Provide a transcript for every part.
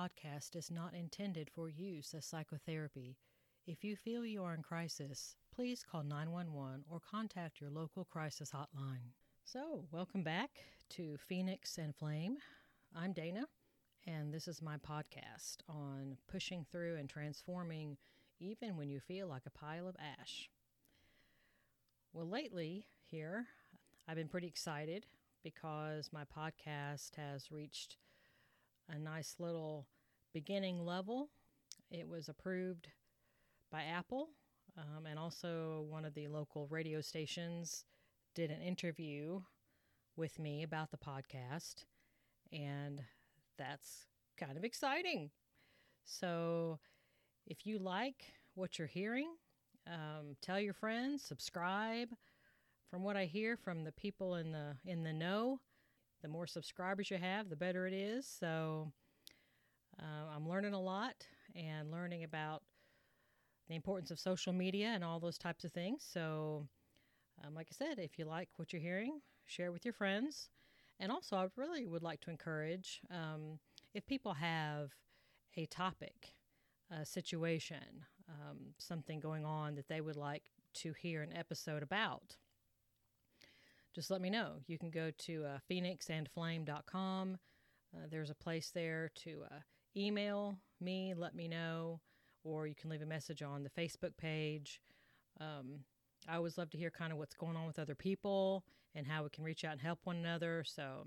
podcast is not intended for use as psychotherapy. If you feel you are in crisis, please call 911 or contact your local crisis hotline. So, welcome back to Phoenix and Flame. I'm Dana, and this is my podcast on pushing through and transforming even when you feel like a pile of ash. Well, lately here, I've been pretty excited because my podcast has reached a nice little beginning level. It was approved by Apple, um, and also one of the local radio stations did an interview with me about the podcast, and that's kind of exciting. So, if you like what you're hearing, um, tell your friends, subscribe. From what I hear from the people in the in the know, the more subscribers you have, the better it is. So uh, I'm learning a lot and learning about the importance of social media and all those types of things. So, um, like I said, if you like what you're hearing, share with your friends. And also, I really would like to encourage um, if people have a topic, a situation, um, something going on that they would like to hear an episode about just let me know. You can go to uh, phoenixandflame.com. Uh, there's a place there to uh, email me, let me know, or you can leave a message on the Facebook page. Um, I always love to hear kind of what's going on with other people and how we can reach out and help one another. So,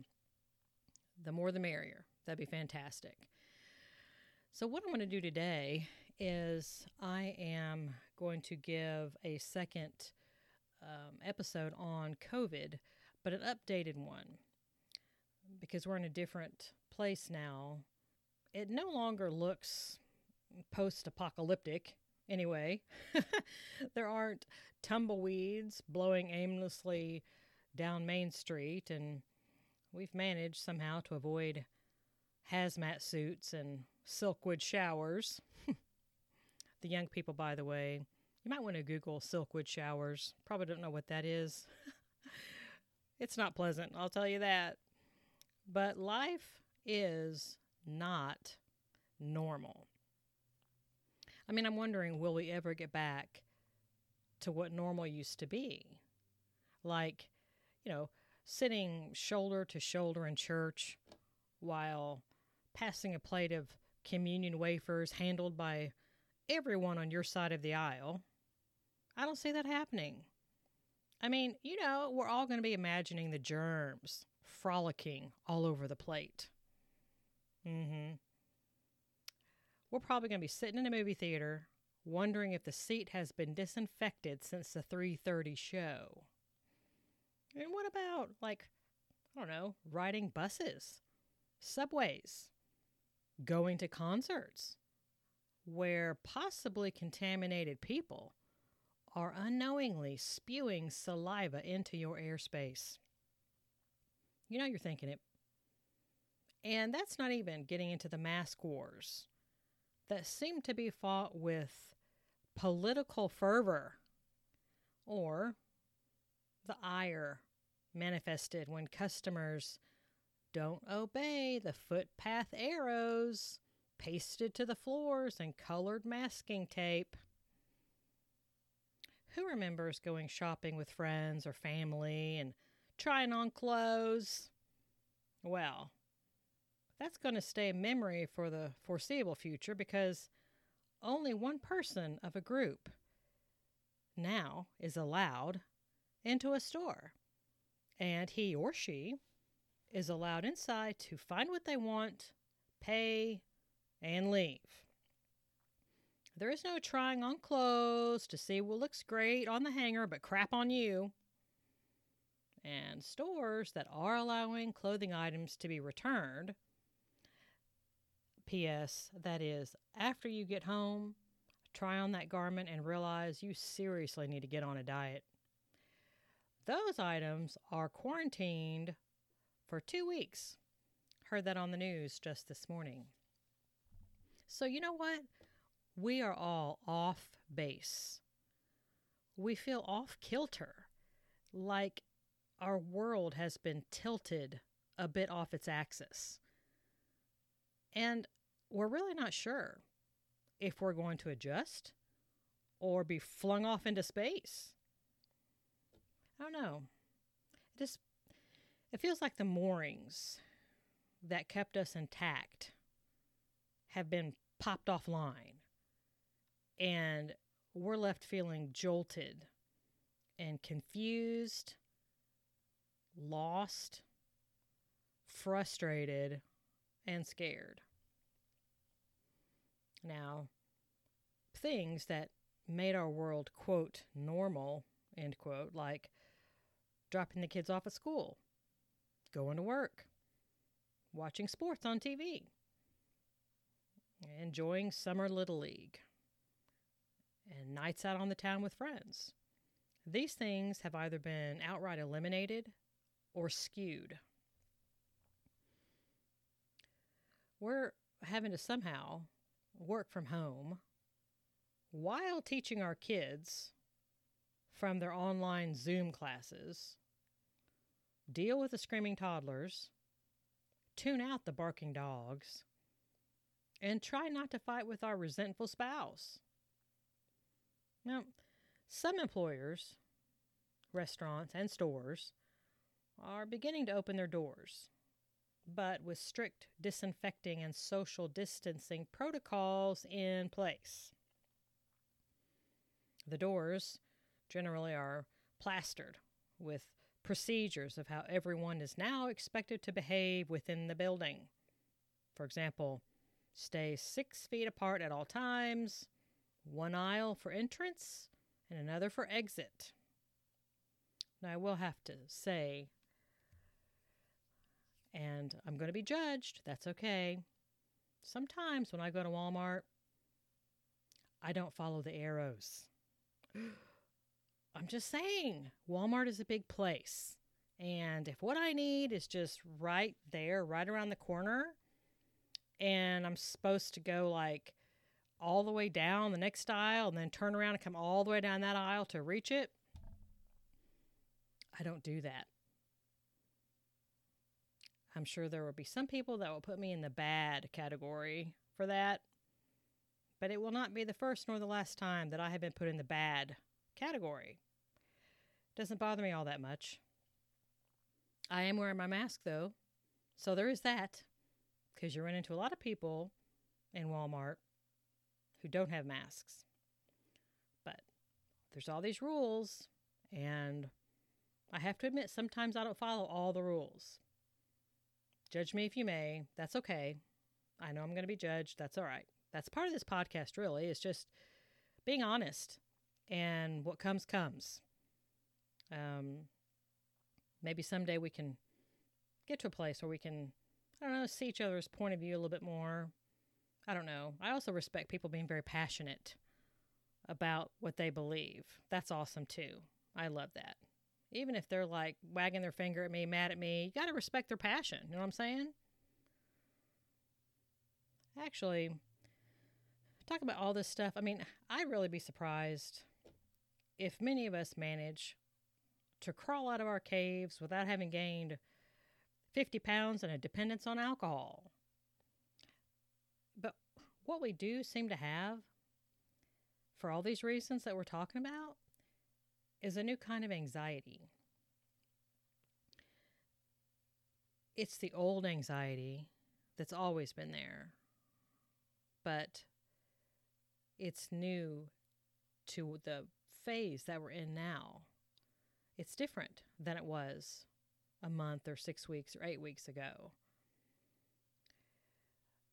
the more the merrier. That'd be fantastic. So, what I'm going to do today is I am going to give a second um, episode on COVID, but an updated one because we're in a different place now. It no longer looks post apocalyptic anyway. there aren't tumbleweeds blowing aimlessly down Main Street, and we've managed somehow to avoid hazmat suits and silkwood showers. the young people, by the way, you might want to Google Silkwood showers. Probably don't know what that is. it's not pleasant, I'll tell you that. But life is not normal. I mean, I'm wondering will we ever get back to what normal used to be? Like, you know, sitting shoulder to shoulder in church while passing a plate of communion wafers handled by everyone on your side of the aisle I don't see that happening. I mean, you know, we're all going to be imagining the germs frolicking all over the plate. Mm-hmm. We're probably going to be sitting in a movie theater wondering if the seat has been disinfected since the 3:30 show. And what about like I don't know, riding buses, subways, going to concerts where possibly contaminated people are unknowingly spewing saliva into your airspace. You know you're thinking it. And that's not even getting into the mask wars that seem to be fought with political fervor or the ire manifested when customers don't obey the footpath arrows pasted to the floors and colored masking tape. Who remembers going shopping with friends or family and trying on clothes? Well, that's going to stay a memory for the foreseeable future because only one person of a group now is allowed into a store. And he or she is allowed inside to find what they want, pay, and leave. There is no trying on clothes to see what looks great on the hanger but crap on you. And stores that are allowing clothing items to be returned. P.S. That is, after you get home, try on that garment and realize you seriously need to get on a diet. Those items are quarantined for two weeks. Heard that on the news just this morning. So, you know what? We are all off base. We feel off kilter, like our world has been tilted a bit off its axis. And we're really not sure if we're going to adjust or be flung off into space. I don't know. It just it feels like the moorings that kept us intact have been popped offline. And we're left feeling jolted and confused, lost, frustrated, and scared. Now, things that made our world, quote, normal, end quote, like dropping the kids off at school, going to work, watching sports on TV, enjoying summer Little League, and nights out on the town with friends. These things have either been outright eliminated or skewed. We're having to somehow work from home while teaching our kids from their online Zoom classes, deal with the screaming toddlers, tune out the barking dogs, and try not to fight with our resentful spouse. Now, some employers, restaurants, and stores are beginning to open their doors, but with strict disinfecting and social distancing protocols in place. The doors generally are plastered with procedures of how everyone is now expected to behave within the building. For example, stay six feet apart at all times, one aisle for entrance, and another for exit. Now, I will have to say, and I'm going to be judged, that's okay. Sometimes when I go to Walmart, I don't follow the arrows. I'm just saying, Walmart is a big place. And if what I need is just right there, right around the corner, and I'm supposed to go like all the way down the next aisle and then turn around and come all the way down that aisle to reach it, I don't do that. I'm sure there will be some people that will put me in the bad category for that, but it will not be the first nor the last time that I have been put in the bad category. Doesn't bother me all that much. I am wearing my mask though, so there is that, because you run into a lot of people in Walmart who don't have masks. But there's all these rules, and I have to admit, sometimes I don't follow all the rules. Judge me if you may. That's okay. I know I'm going to be judged. That's all right. That's part of this podcast, really. It's just being honest, and what comes, comes. Um, maybe someday we can get to a place where we can, I don't know, see each other's point of view a little bit more, I don't know. I also respect people being very passionate about what they believe. That's awesome too. I love that. Even if they're like wagging their finger at me, mad at me, you got to respect their passion. You know what I'm saying? Actually, talk about all this stuff. I mean, I'd really be surprised if many of us manage to crawl out of our caves without having gained 50 pounds and a dependence on alcohol what we do seem to have, for all these reasons that we're talking about, is a new kind of anxiety. It's the old anxiety that's always been there, but it's new to the phase that we're in now. It's different than it was a month or six weeks or eight weeks ago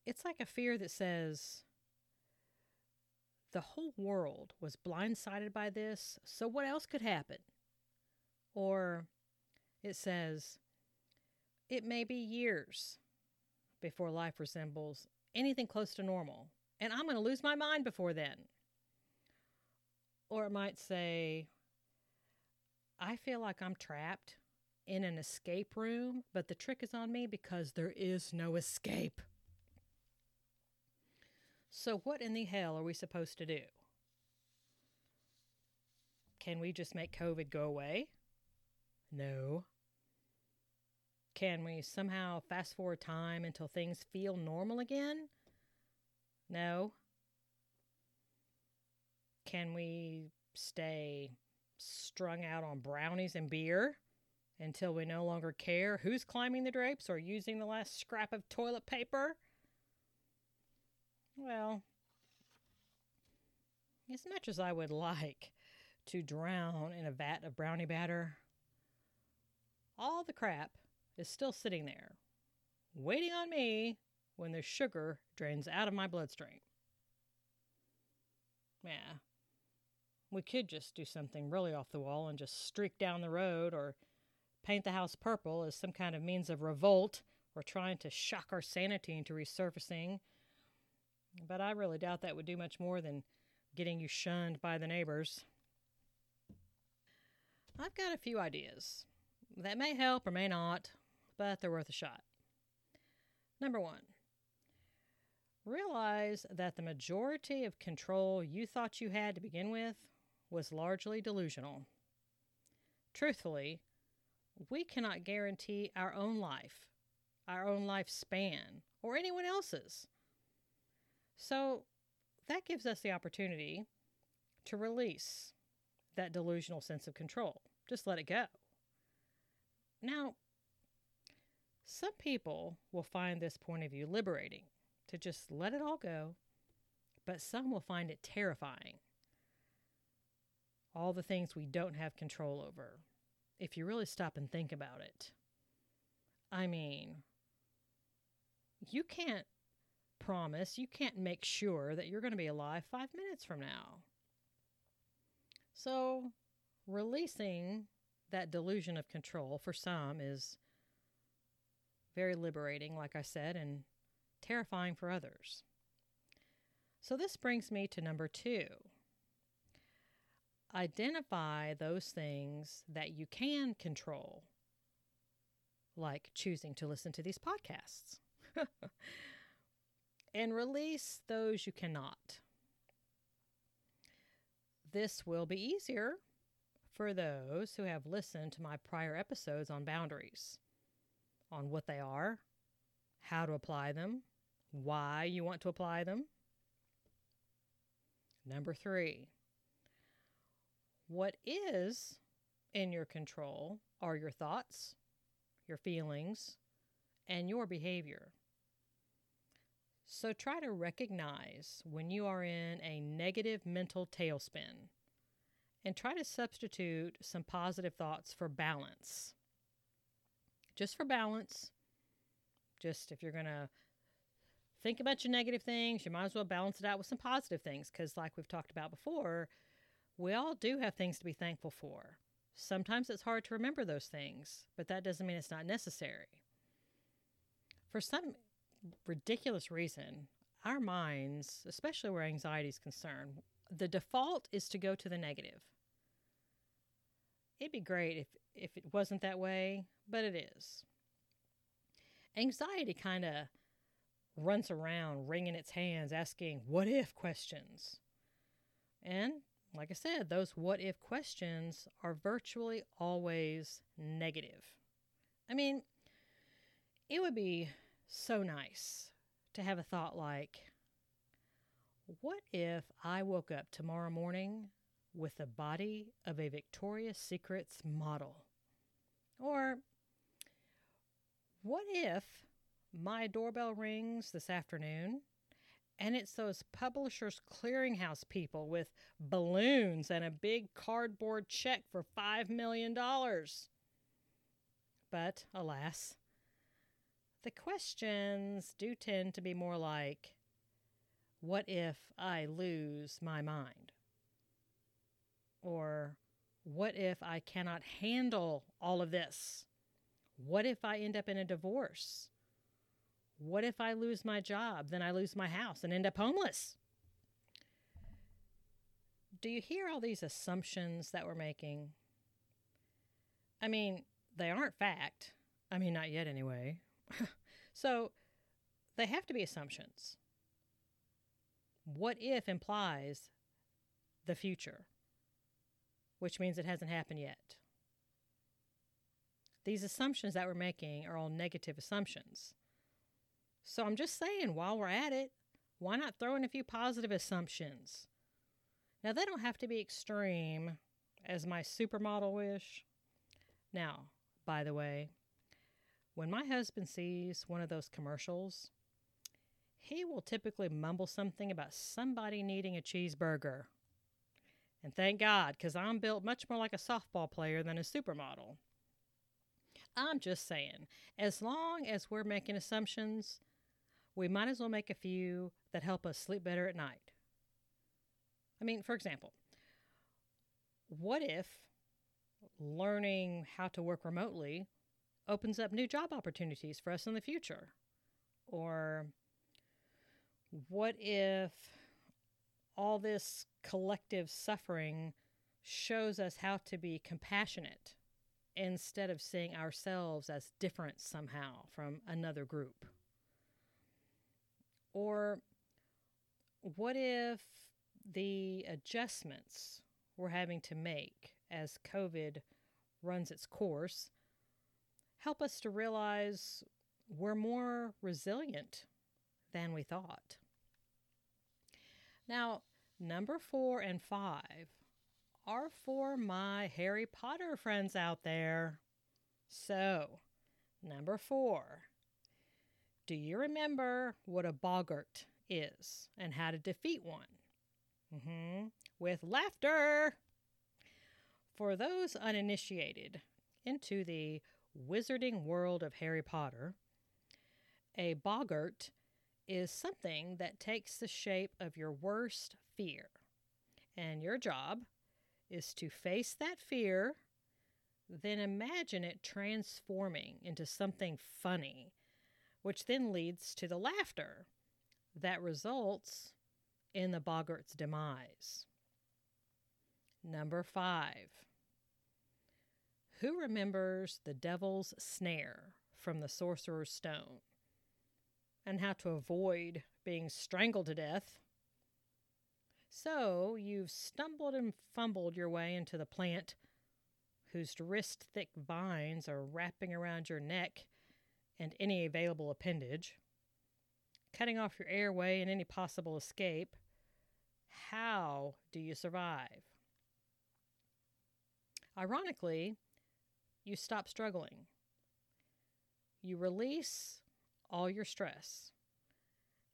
it's like a fear that says the whole world was blindsided by this, so what else could happen? Or it says it may be years before life resembles anything close to normal, and I'm going to lose my mind before then. Or it might say, I feel like I'm trapped in an escape room, but the trick is on me because there is no escape. So, what in the hell are we supposed to do? Can we just make COVID go away? No. Can we somehow fast forward time until things feel normal again? No. Can we stay strung out on brownies and beer until we no longer care who's climbing the drapes or using the last scrap of toilet paper? Well, as much as I would like to drown in a vat of brownie batter, all the crap is still sitting there, waiting on me when the sugar drains out of my bloodstream. Yeah. We could just do something really off the wall and just streak down the road or paint the house purple as some kind of means of revolt or trying to shock our sanity into resurfacing. But I really doubt that would do much more than getting you shunned by the neighbors. I've got a few ideas that may help or may not, but they're worth a shot. Number one, realize that the majority of control you thought you had to begin with was largely delusional. Truthfully, we cannot guarantee our own life, our own lifespan, or anyone else's. So that gives us the opportunity to release that delusional sense of control. Just let it go. Now, some people will find this point of view liberating to just let it all go, but some will find it terrifying all the things we don't have control over, if you really stop and think about it. I mean, you can't promise, you can't make sure that you're going to be alive five minutes from now. So, releasing that delusion of control for some is very liberating, like I said, and terrifying for others. So, this brings me to number two identify those things that you can control, like choosing to listen to these podcasts, and release those you cannot. This will be easier for those who have listened to my prior episodes on boundaries, on what they are, how to apply them, why you want to apply them. Number three, what is in your control are your thoughts, your feelings, and your behavior. So try to recognize when you are in a negative mental tailspin and try to substitute some positive thoughts for balance. Just for balance. Just if you're going to think about your negative things, you might as well balance it out with some positive things because, like we've talked about before, we all do have things to be thankful for. Sometimes it's hard to remember those things, but that doesn't mean it's not necessary. For some ridiculous reason, our minds, especially where anxiety is concerned, the default is to go to the negative. It'd be great if, if it wasn't that way, but it is. Anxiety kind of runs around wringing its hands, asking what if questions. And like I said, those what if questions are virtually always negative. I mean, it would be so nice to have a thought like, what if I woke up tomorrow morning with the body of a Victoria's Secrets model? Or, what if my doorbell rings this afternoon and it's those publishers clearinghouse people with balloons and a big cardboard check for $5 million. But alas, the questions do tend to be more like what if I lose my mind? Or what if I cannot handle all of this? What if I end up in a divorce? What if I lose my job? Then I lose my house and end up homeless. Do you hear all these assumptions that we're making? I mean, they aren't fact. I mean, not yet anyway. so they have to be assumptions. What if implies the future, which means it hasn't happened yet. These assumptions that we're making are all negative assumptions. So I'm just saying, while we're at it, why not throw in a few positive assumptions? Now, they don't have to be extreme as my supermodel wish. Now, by the way, when my husband sees one of those commercials, he will typically mumble something about somebody needing a cheeseburger. And thank God, because I'm built much more like a softball player than a supermodel. I'm just saying, as long as we're making assumptions, we might as well make a few that help us sleep better at night. I mean, for example, what if learning how to work remotely opens up new job opportunities for us in the future? Or what if all this collective suffering shows us how to be compassionate instead of seeing ourselves as different somehow from another group? Or what if the adjustments we're having to make as COVID runs its course help us to realize we're more resilient than we thought? Now, number four and five are for my Harry Potter friends out there. So, number four, do you remember what a boggart is and how to defeat one? Mm-hmm. With laughter. For those uninitiated into the wizarding world of Harry Potter, a boggart is something that takes the shape of your worst fear. And your job is to face that fear, then imagine it transforming into something funny which then leads to the laughter that results in the boggart's demise. Number five. Who remembers the devil's snare from the sorcerer's stone and how to avoid being strangled to death? So you've stumbled and fumbled your way into the plant whose wrist thick vines are wrapping around your neck and any available appendage, cutting off your airway and any possible escape, how do you survive? Ironically, you stop struggling. You release all your stress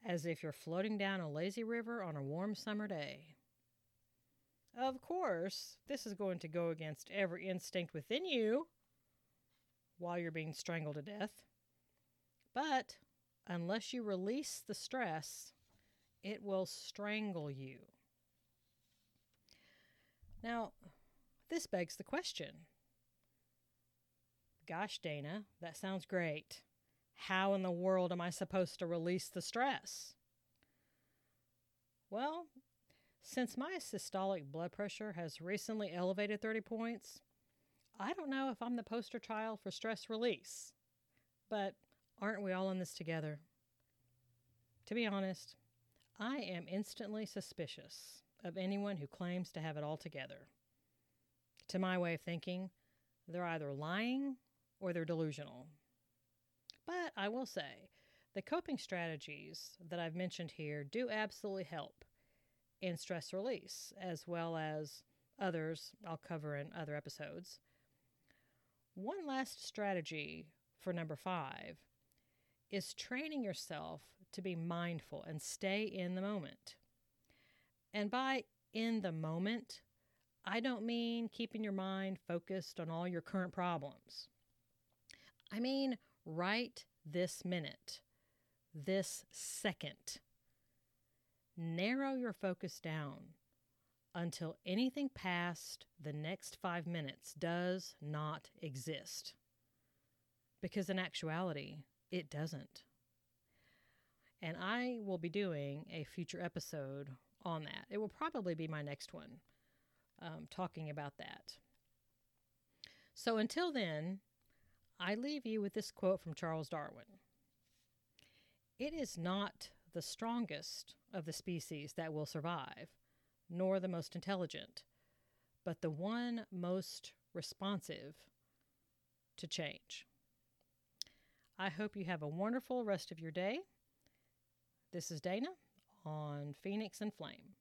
as if you're floating down a lazy river on a warm summer day. Of course, this is going to go against every instinct within you while you're being strangled to death. But unless you release the stress, it will strangle you. Now, this begs the question Gosh, Dana, that sounds great. How in the world am I supposed to release the stress? Well, since my systolic blood pressure has recently elevated 30 points, I don't know if I'm the poster child for stress release. But Aren't we all in this together? To be honest, I am instantly suspicious of anyone who claims to have it all together. To my way of thinking, they're either lying or they're delusional. But I will say, the coping strategies that I've mentioned here do absolutely help in stress release, as well as others I'll cover in other episodes. One last strategy for number five is training yourself to be mindful and stay in the moment. And by in the moment, I don't mean keeping your mind focused on all your current problems. I mean, right this minute, this second. Narrow your focus down until anything past the next five minutes does not exist. Because in actuality, it doesn't. And I will be doing a future episode on that. It will probably be my next one, um, talking about that. So until then, I leave you with this quote from Charles Darwin It is not the strongest of the species that will survive, nor the most intelligent, but the one most responsive to change. I hope you have a wonderful rest of your day. This is Dana on Phoenix and Flame.